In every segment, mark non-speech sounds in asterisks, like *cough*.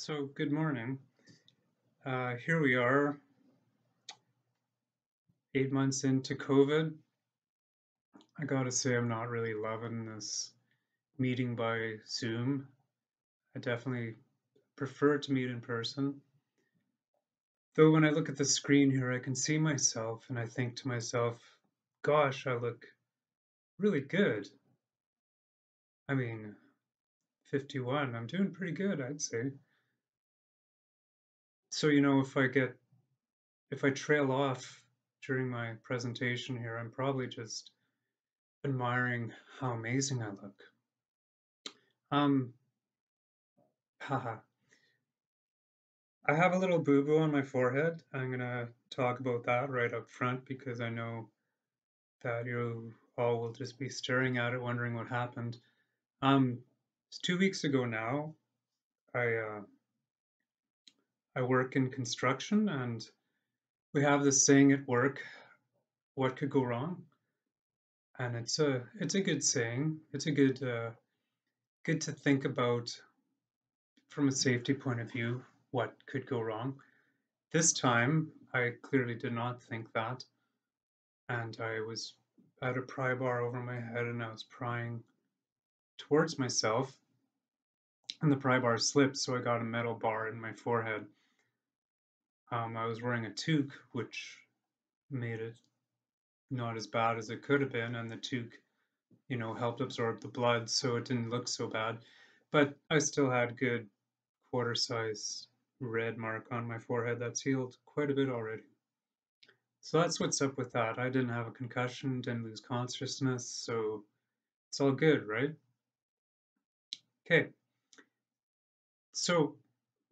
So, good morning. Uh, here we are, eight months into COVID. I gotta say, I'm not really loving this meeting by Zoom. I definitely prefer to meet in person. Though, when I look at the screen here, I can see myself and I think to myself, gosh, I look really good. I mean, 51, I'm doing pretty good, I'd say. So, you know, if I get, if I trail off during my presentation here, I'm probably just admiring how amazing I look. Um, haha. I have a little boo-boo on my forehead. I'm gonna talk about that right up front because I know that you all will just be staring at it, wondering what happened. Um, it's two weeks ago now. I uh, I work in construction, and we have this saying at work, "What could go wrong?" And it's a it's a good saying. It's a good uh, good to think about from a safety point of view. What could go wrong? This time, I clearly did not think that, and I was at a pry bar over my head, and I was prying towards myself, and the pry bar slipped, so I got a metal bar in my forehead. Um, I was wearing a toque, which made it not as bad as it could have been, and the toque, you know, helped absorb the blood, so it didn't look so bad. But I still had good quarter size red mark on my forehead that's healed quite a bit already. So that's what's up with that. I didn't have a concussion, didn't lose consciousness, so it's all good, right? Okay. So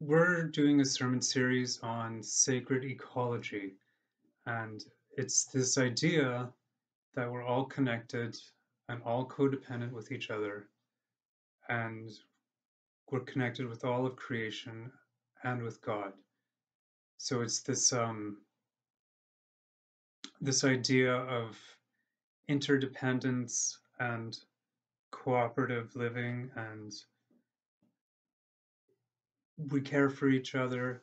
we're doing a sermon series on sacred ecology, and it's this idea that we're all connected and all codependent with each other, and we're connected with all of creation and with God. So it's this um, this idea of interdependence and cooperative living and we care for each other.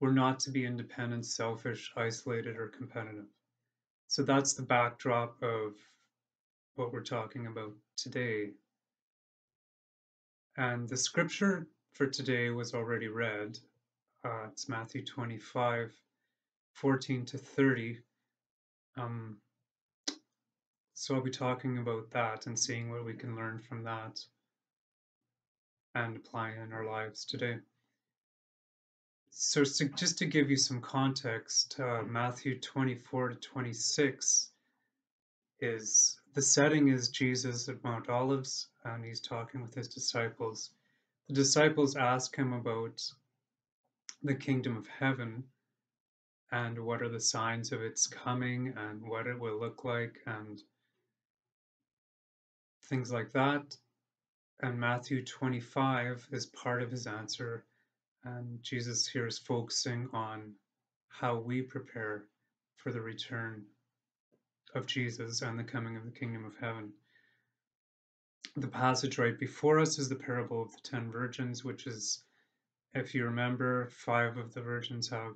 We're not to be independent, selfish, isolated, or competitive. So that's the backdrop of what we're talking about today. And the scripture for today was already read. Uh, it's Matthew 25, 14 to 30. Um, so I'll be talking about that and seeing what we can learn from that and apply in our lives today. So, so just to give you some context, uh, Matthew 24 to 26 is the setting is Jesus at Mount Olives and he's talking with his disciples. The disciples ask him about the kingdom of heaven and what are the signs of its coming and what it will look like and things like that. And Matthew 25 is part of his answer and Jesus here is focusing on how we prepare for the return of Jesus and the coming of the kingdom of heaven. The passage right before us is the parable of the ten virgins, which is, if you remember, five of the virgins have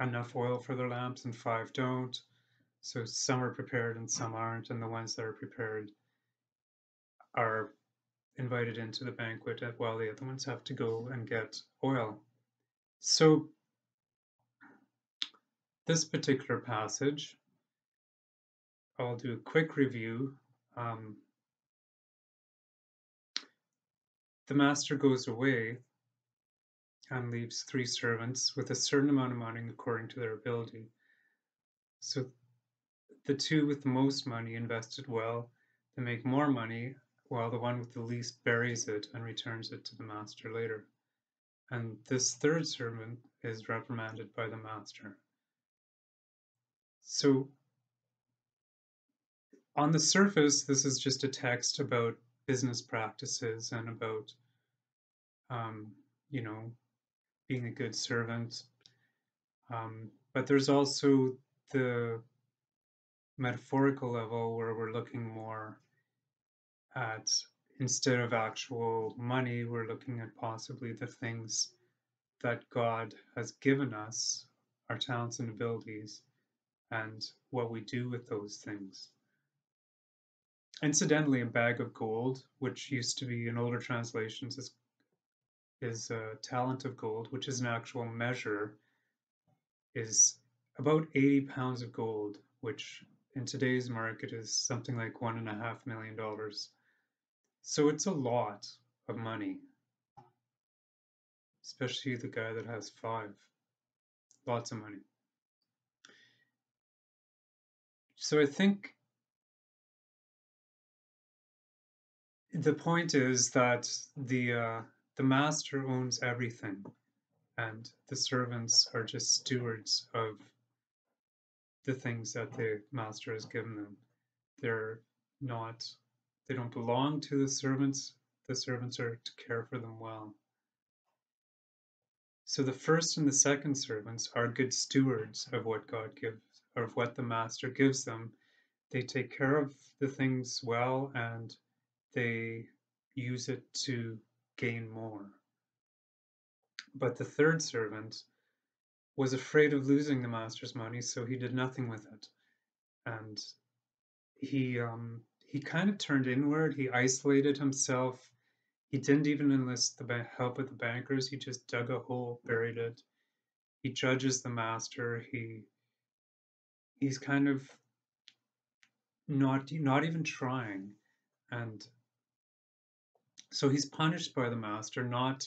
enough oil for their lamps and five don't. So some are prepared and some aren't, and the ones that are prepared are invited into the banquet while the other ones have to go and get oil. So, this particular passage, I'll do a quick review. Um, the master goes away and leaves three servants with a certain amount of money according to their ability. So the two with the most money invested well, they make more money while the one with the least buries it and returns it to the master later. And this third servant is reprimanded by the master. So, on the surface, this is just a text about business practices and about, um, you know, being a good servant. Um, but there's also the metaphorical level where we're looking more at instead of actual money, we're looking at possibly the things that God has given us, our talents and abilities, and what we do with those things. Incidentally, a bag of gold, which used to be in older translations, is, is a talent of gold, which is an actual measure, is about 80 pounds of gold, which in today's market is something like one and a half million dollars. So it's a lot of money, especially the guy that has five. Lots of money. So I think the point is that the uh, the master owns everything, and the servants are just stewards of the things that the master has given them. They're not they don't belong to the servants. The servants are to care for them well. So the first and the second servants are good stewards of what God gives, or of what the master gives them. They take care of the things well and they use it to gain more. But the third servant was afraid of losing the master's money, so he did nothing with it. And he um, he kind of turned inward. He isolated himself. He didn't even enlist the help of the bankers. He just dug a hole, buried it. He judges the master. He he's kind of not not even trying, and so he's punished by the master not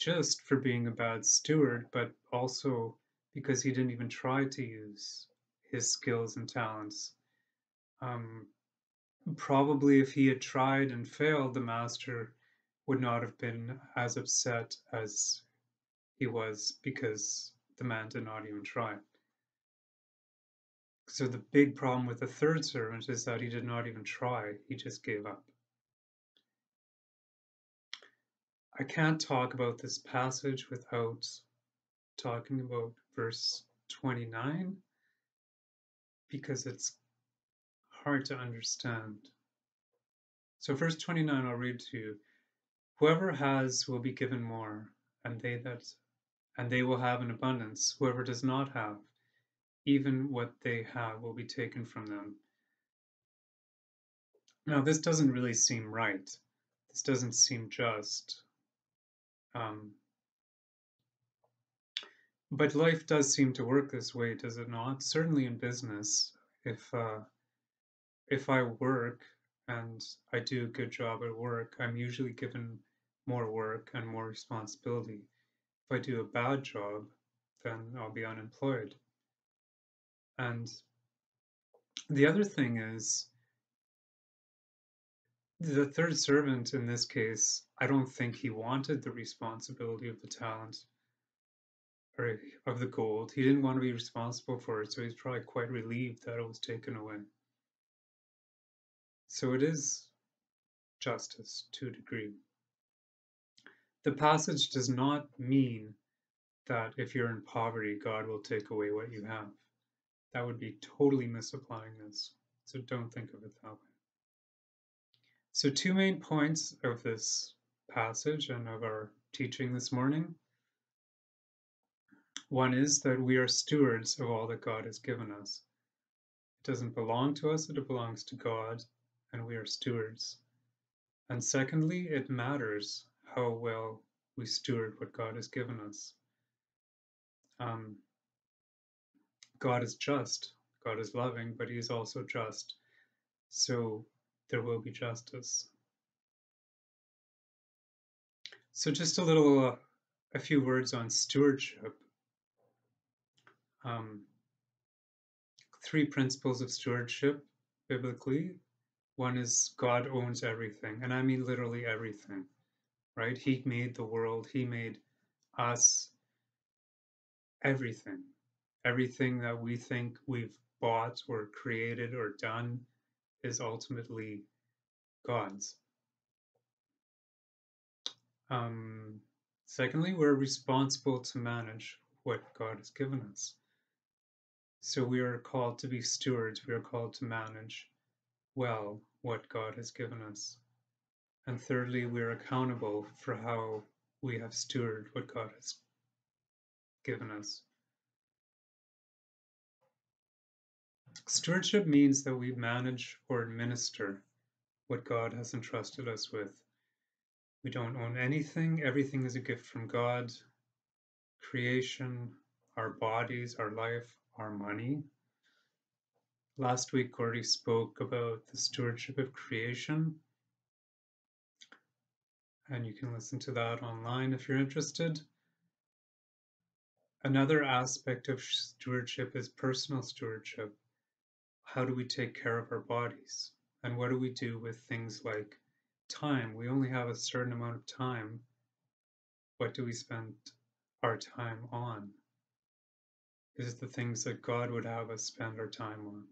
just for being a bad steward, but also because he didn't even try to use his skills and talents. Um, Probably if he had tried and failed, the master would not have been as upset as he was because the man did not even try. So the big problem with the third servant is that he did not even try, he just gave up. I can't talk about this passage without talking about verse 29 because it's hard to understand. So verse 29 I'll read to you. Whoever has will be given more, and they that and they will have an abundance. Whoever does not have, even what they have will be taken from them. Now this doesn't really seem right. This doesn't seem just. Um, but life does seem to work this way, does it not? Certainly in business, if uh, if I work and I do a good job at work, I'm usually given more work and more responsibility. If I do a bad job, then I'll be unemployed. And the other thing is, the third servant in this case, I don't think he wanted the responsibility of the talent or of the gold. He didn't want to be responsible for it, so he's probably quite relieved that it was taken away. So it is justice to a degree. The passage does not mean that if you're in poverty, God will take away what you have. That would be totally misapplying this. So don't think of it that way. So, two main points of this passage and of our teaching this morning. One is that we are stewards of all that God has given us. It doesn't belong to us, it belongs to God, and we are stewards. And secondly, it matters how well we steward what God has given us. Um, God is just, God is loving, but He is also just. So there will be justice. So, just a little, uh, a few words on stewardship. Um, three principles of stewardship biblically one is God owns everything, and I mean literally everything, right? He made the world, He made us, everything. Everything that we think we've bought or created or done is ultimately God's. Um, secondly, we're responsible to manage what God has given us. So we are called to be stewards, we are called to manage well what God has given us. And thirdly, we're accountable for how we have stewarded what God has given us. Stewardship means that we manage or administer what God has entrusted us with. We don't own anything, everything is a gift from God. Creation, our bodies, our life, our money. Last week, Gordy spoke about the stewardship of creation. And you can listen to that online if you're interested. Another aspect of stewardship is personal stewardship. How do we take care of our bodies? And what do we do with things like time? We only have a certain amount of time. What do we spend our time on? Is it the things that God would have us spend our time on?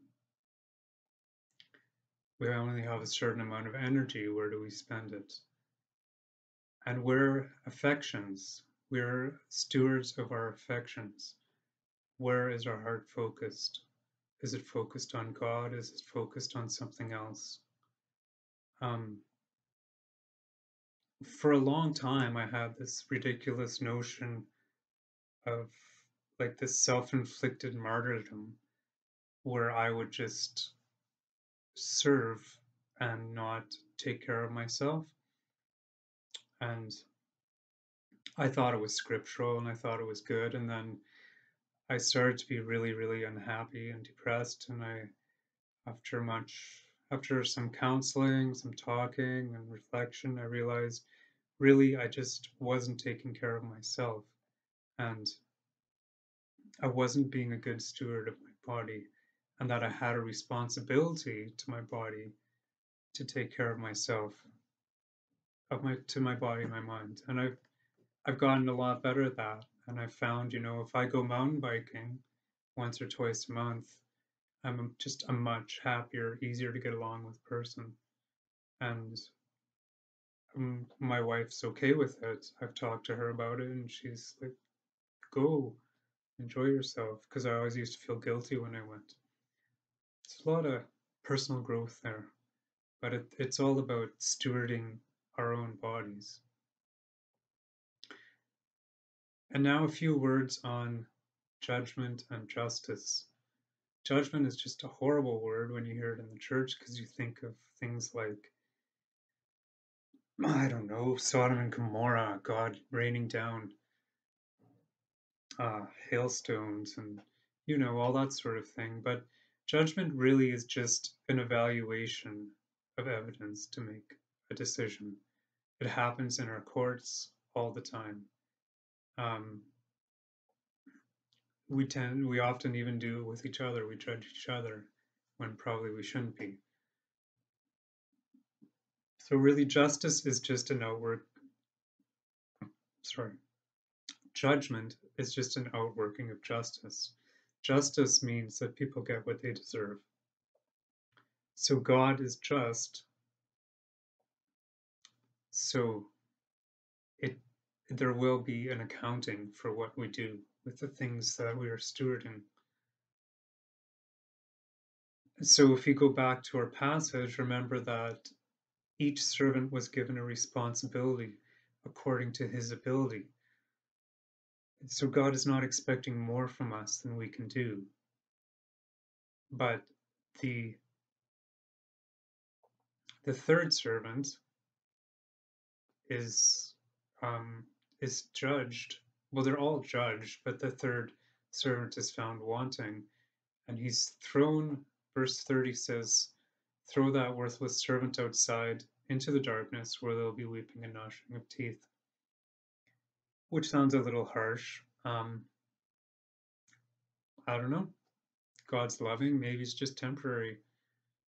We only have a certain amount of energy. Where do we spend it? And we're affections. We're stewards of our affections. Where is our heart focused? Is it focused on God? Is it focused on something else? Um, for a long time, I had this ridiculous notion of like this self inflicted martyrdom where I would just serve and not take care of myself. And I thought it was scriptural and I thought it was good. And then I started to be really, really unhappy and depressed. And I, after much, after some counseling, some talking and reflection, I realized really I just wasn't taking care of myself. And I wasn't being a good steward of my body. And that I had a responsibility to my body to take care of myself, of my to my body, my mind. And I've I've gotten a lot better at that. And I've found, you know, if I go mountain biking once or twice a month, I'm just a much happier, easier to get along with person. And um, my wife's okay with it. I've talked to her about it, and she's like, "Go, enjoy yourself." Because I always used to feel guilty when I went. It's a lot of personal growth there, but it, it's all about stewarding our own bodies. And now a few words on judgment and justice. Judgment is just a horrible word when you hear it in the church because you think of things like, I don't know, Sodom and Gomorrah, God raining down uh, hailstones and, you know, all that sort of thing. But judgment really is just an evaluation of evidence to make a decision. It happens in our courts all the time. Um, we tend, we often even do it with each other. We judge each other when probably we shouldn't be. So really, justice is just an outwork. Sorry, judgment is just an outworking of justice. Justice means that people get what they deserve. So God is just. So it there will be an accounting for what we do with the things that we are stewarding. So, if you go back to our passage, remember that each servant was given a responsibility according to his ability. So, God is not expecting more from us than we can do. But the the third servant is um, is judged. Well, they're all judged, but the third servant is found wanting, and he's thrown. Verse 30 says, Throw that worthless servant outside into the darkness where there'll be weeping and gnashing of teeth. Which sounds a little harsh. Um, I don't know. God's loving. Maybe it's just temporary.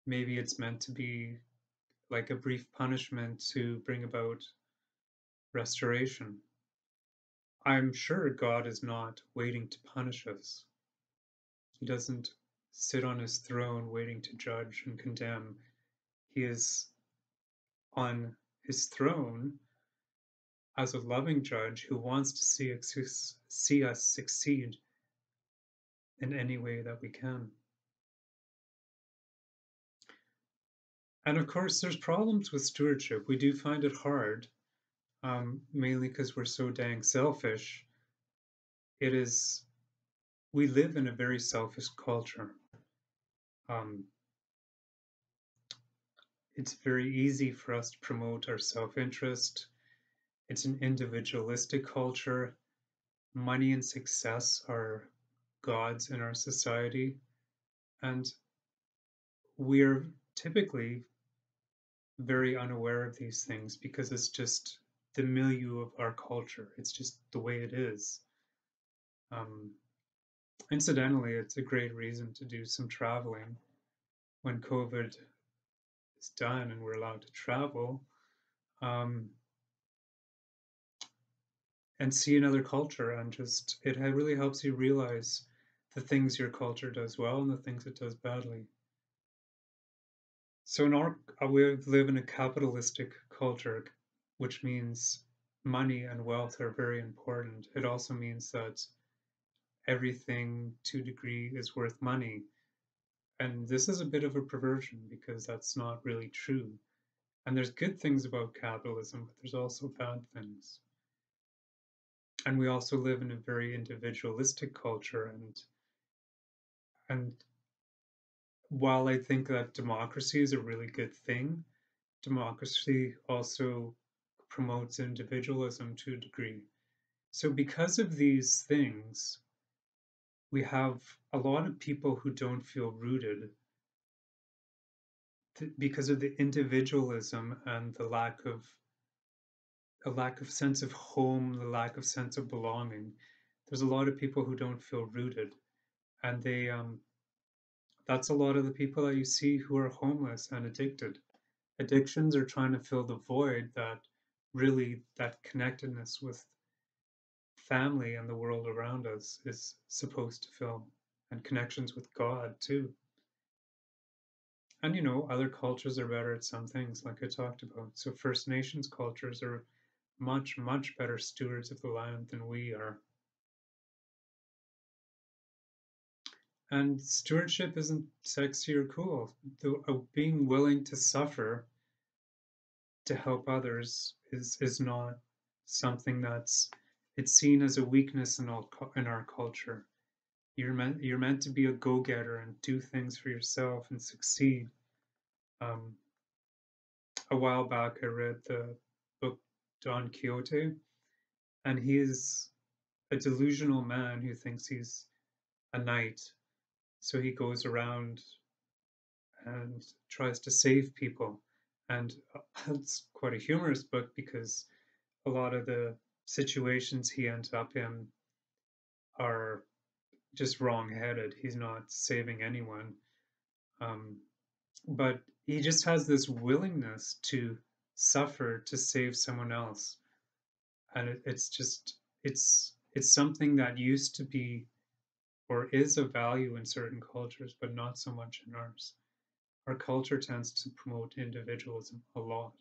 Maybe it's meant to be like a brief punishment to bring about restoration. I'm sure God is not waiting to punish us. He doesn't sit on his throne waiting to judge and condemn. He is on his throne as a loving judge who wants to see us, see us succeed in any way that we can. And of course, there's problems with stewardship. We do find it hard, um, mainly because we're so dang selfish. It is, we live in a very selfish culture. Um, it's very easy for us to promote our self interest. It's an individualistic culture. Money and success are gods in our society. And we're typically very unaware of these things because it's just the milieu of our culture. It's just the way it is. Um, incidentally, it's a great reason to do some traveling when COVID is done and we're allowed to travel um, and see another culture and just it really helps you realize the things your culture does well and the things it does badly. So in our uh, we live in a capitalistic culture, which means money and wealth are very important. It also means that everything to degree is worth money. And this is a bit of a perversion because that's not really true. And there's good things about capitalism, but there's also bad things. And we also live in a very individualistic culture and and while I think that democracy is a really good thing, democracy also promotes individualism to a degree. So, because of these things, we have a lot of people who don't feel rooted because of the individualism and the lack of a lack of sense of home, the lack of sense of belonging. There's a lot of people who don't feel rooted, and they um, that's a lot of the people that you see who are homeless and addicted. Addictions are trying to fill the void that really that connectedness with family and the world around us is supposed to fill, and connections with God too. And you know, other cultures are better at some things, like I talked about. So, First Nations cultures are much, much better stewards of the land than we are. And stewardship isn't sexy or cool. The, uh, being willing to suffer to help others is is not something that's it's seen as a weakness in all in our culture. You're meant you're meant to be a go-getter and do things for yourself and succeed. Um, a while back, I read the Don Quixote, and he is a delusional man who thinks he's a knight so he goes around and tries to save people. And uh, *laughs* it's quite a humorous book because a lot of the situations he ends up in are just wrong-headed. He's not saving anyone. Um, but he just has this willingness to suffer to save someone else. And it, it's just, it's, it's something that used to be or is of value in certain cultures, but not so much in ours. Our culture tends to promote individualism a lot.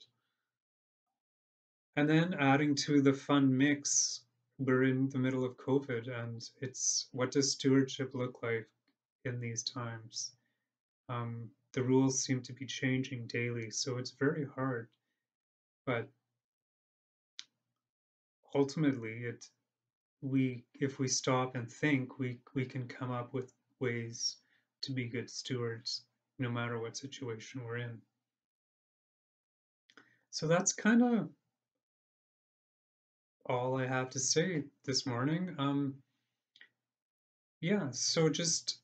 And then adding to the fun mix, we're in the middle of COVID, and it's what does stewardship look like in these times? Um, the rules seem to be changing daily, so it's very hard. But ultimately, it we if we stop and think we we can come up with ways to be good stewards no matter what situation we're in. So that's kind of all i have to say this morning um yeah so just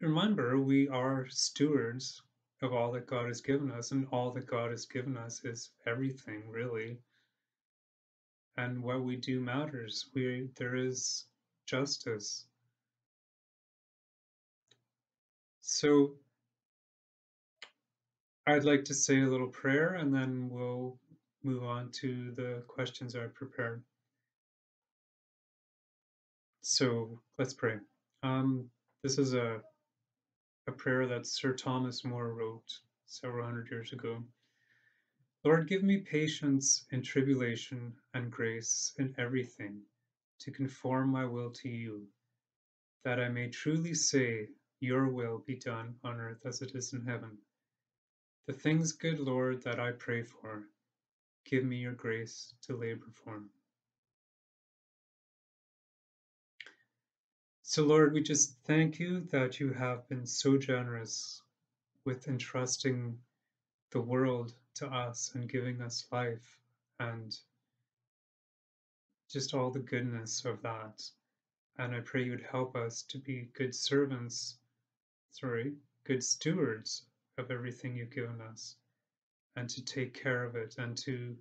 remember we are stewards of all that god has given us and all that god has given us is everything really and what we do matters. We there is justice. So I'd like to say a little prayer and then we'll move on to the questions I prepared. So let's pray. Um, this is a a prayer that Sir Thomas More wrote several hundred years ago. Lord, give me patience in tribulation and grace in everything to conform my will to you, that I may truly say, Your will be done on earth as it is in heaven. The things, good Lord, that I pray for, give me your grace to labor for. So, Lord, we just thank you that you have been so generous with entrusting the world to us and giving us life and just all the goodness of that. And I pray you would help us to be good servants, sorry, good stewards of everything you've given us and to take care of it and to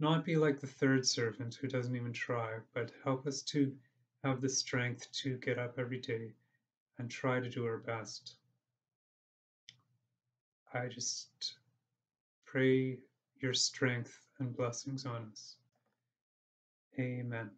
not be like the third servant who doesn't even try, but help us to have the strength to get up every day and try to do our best. I just pray your strength and blessings on us. Amen.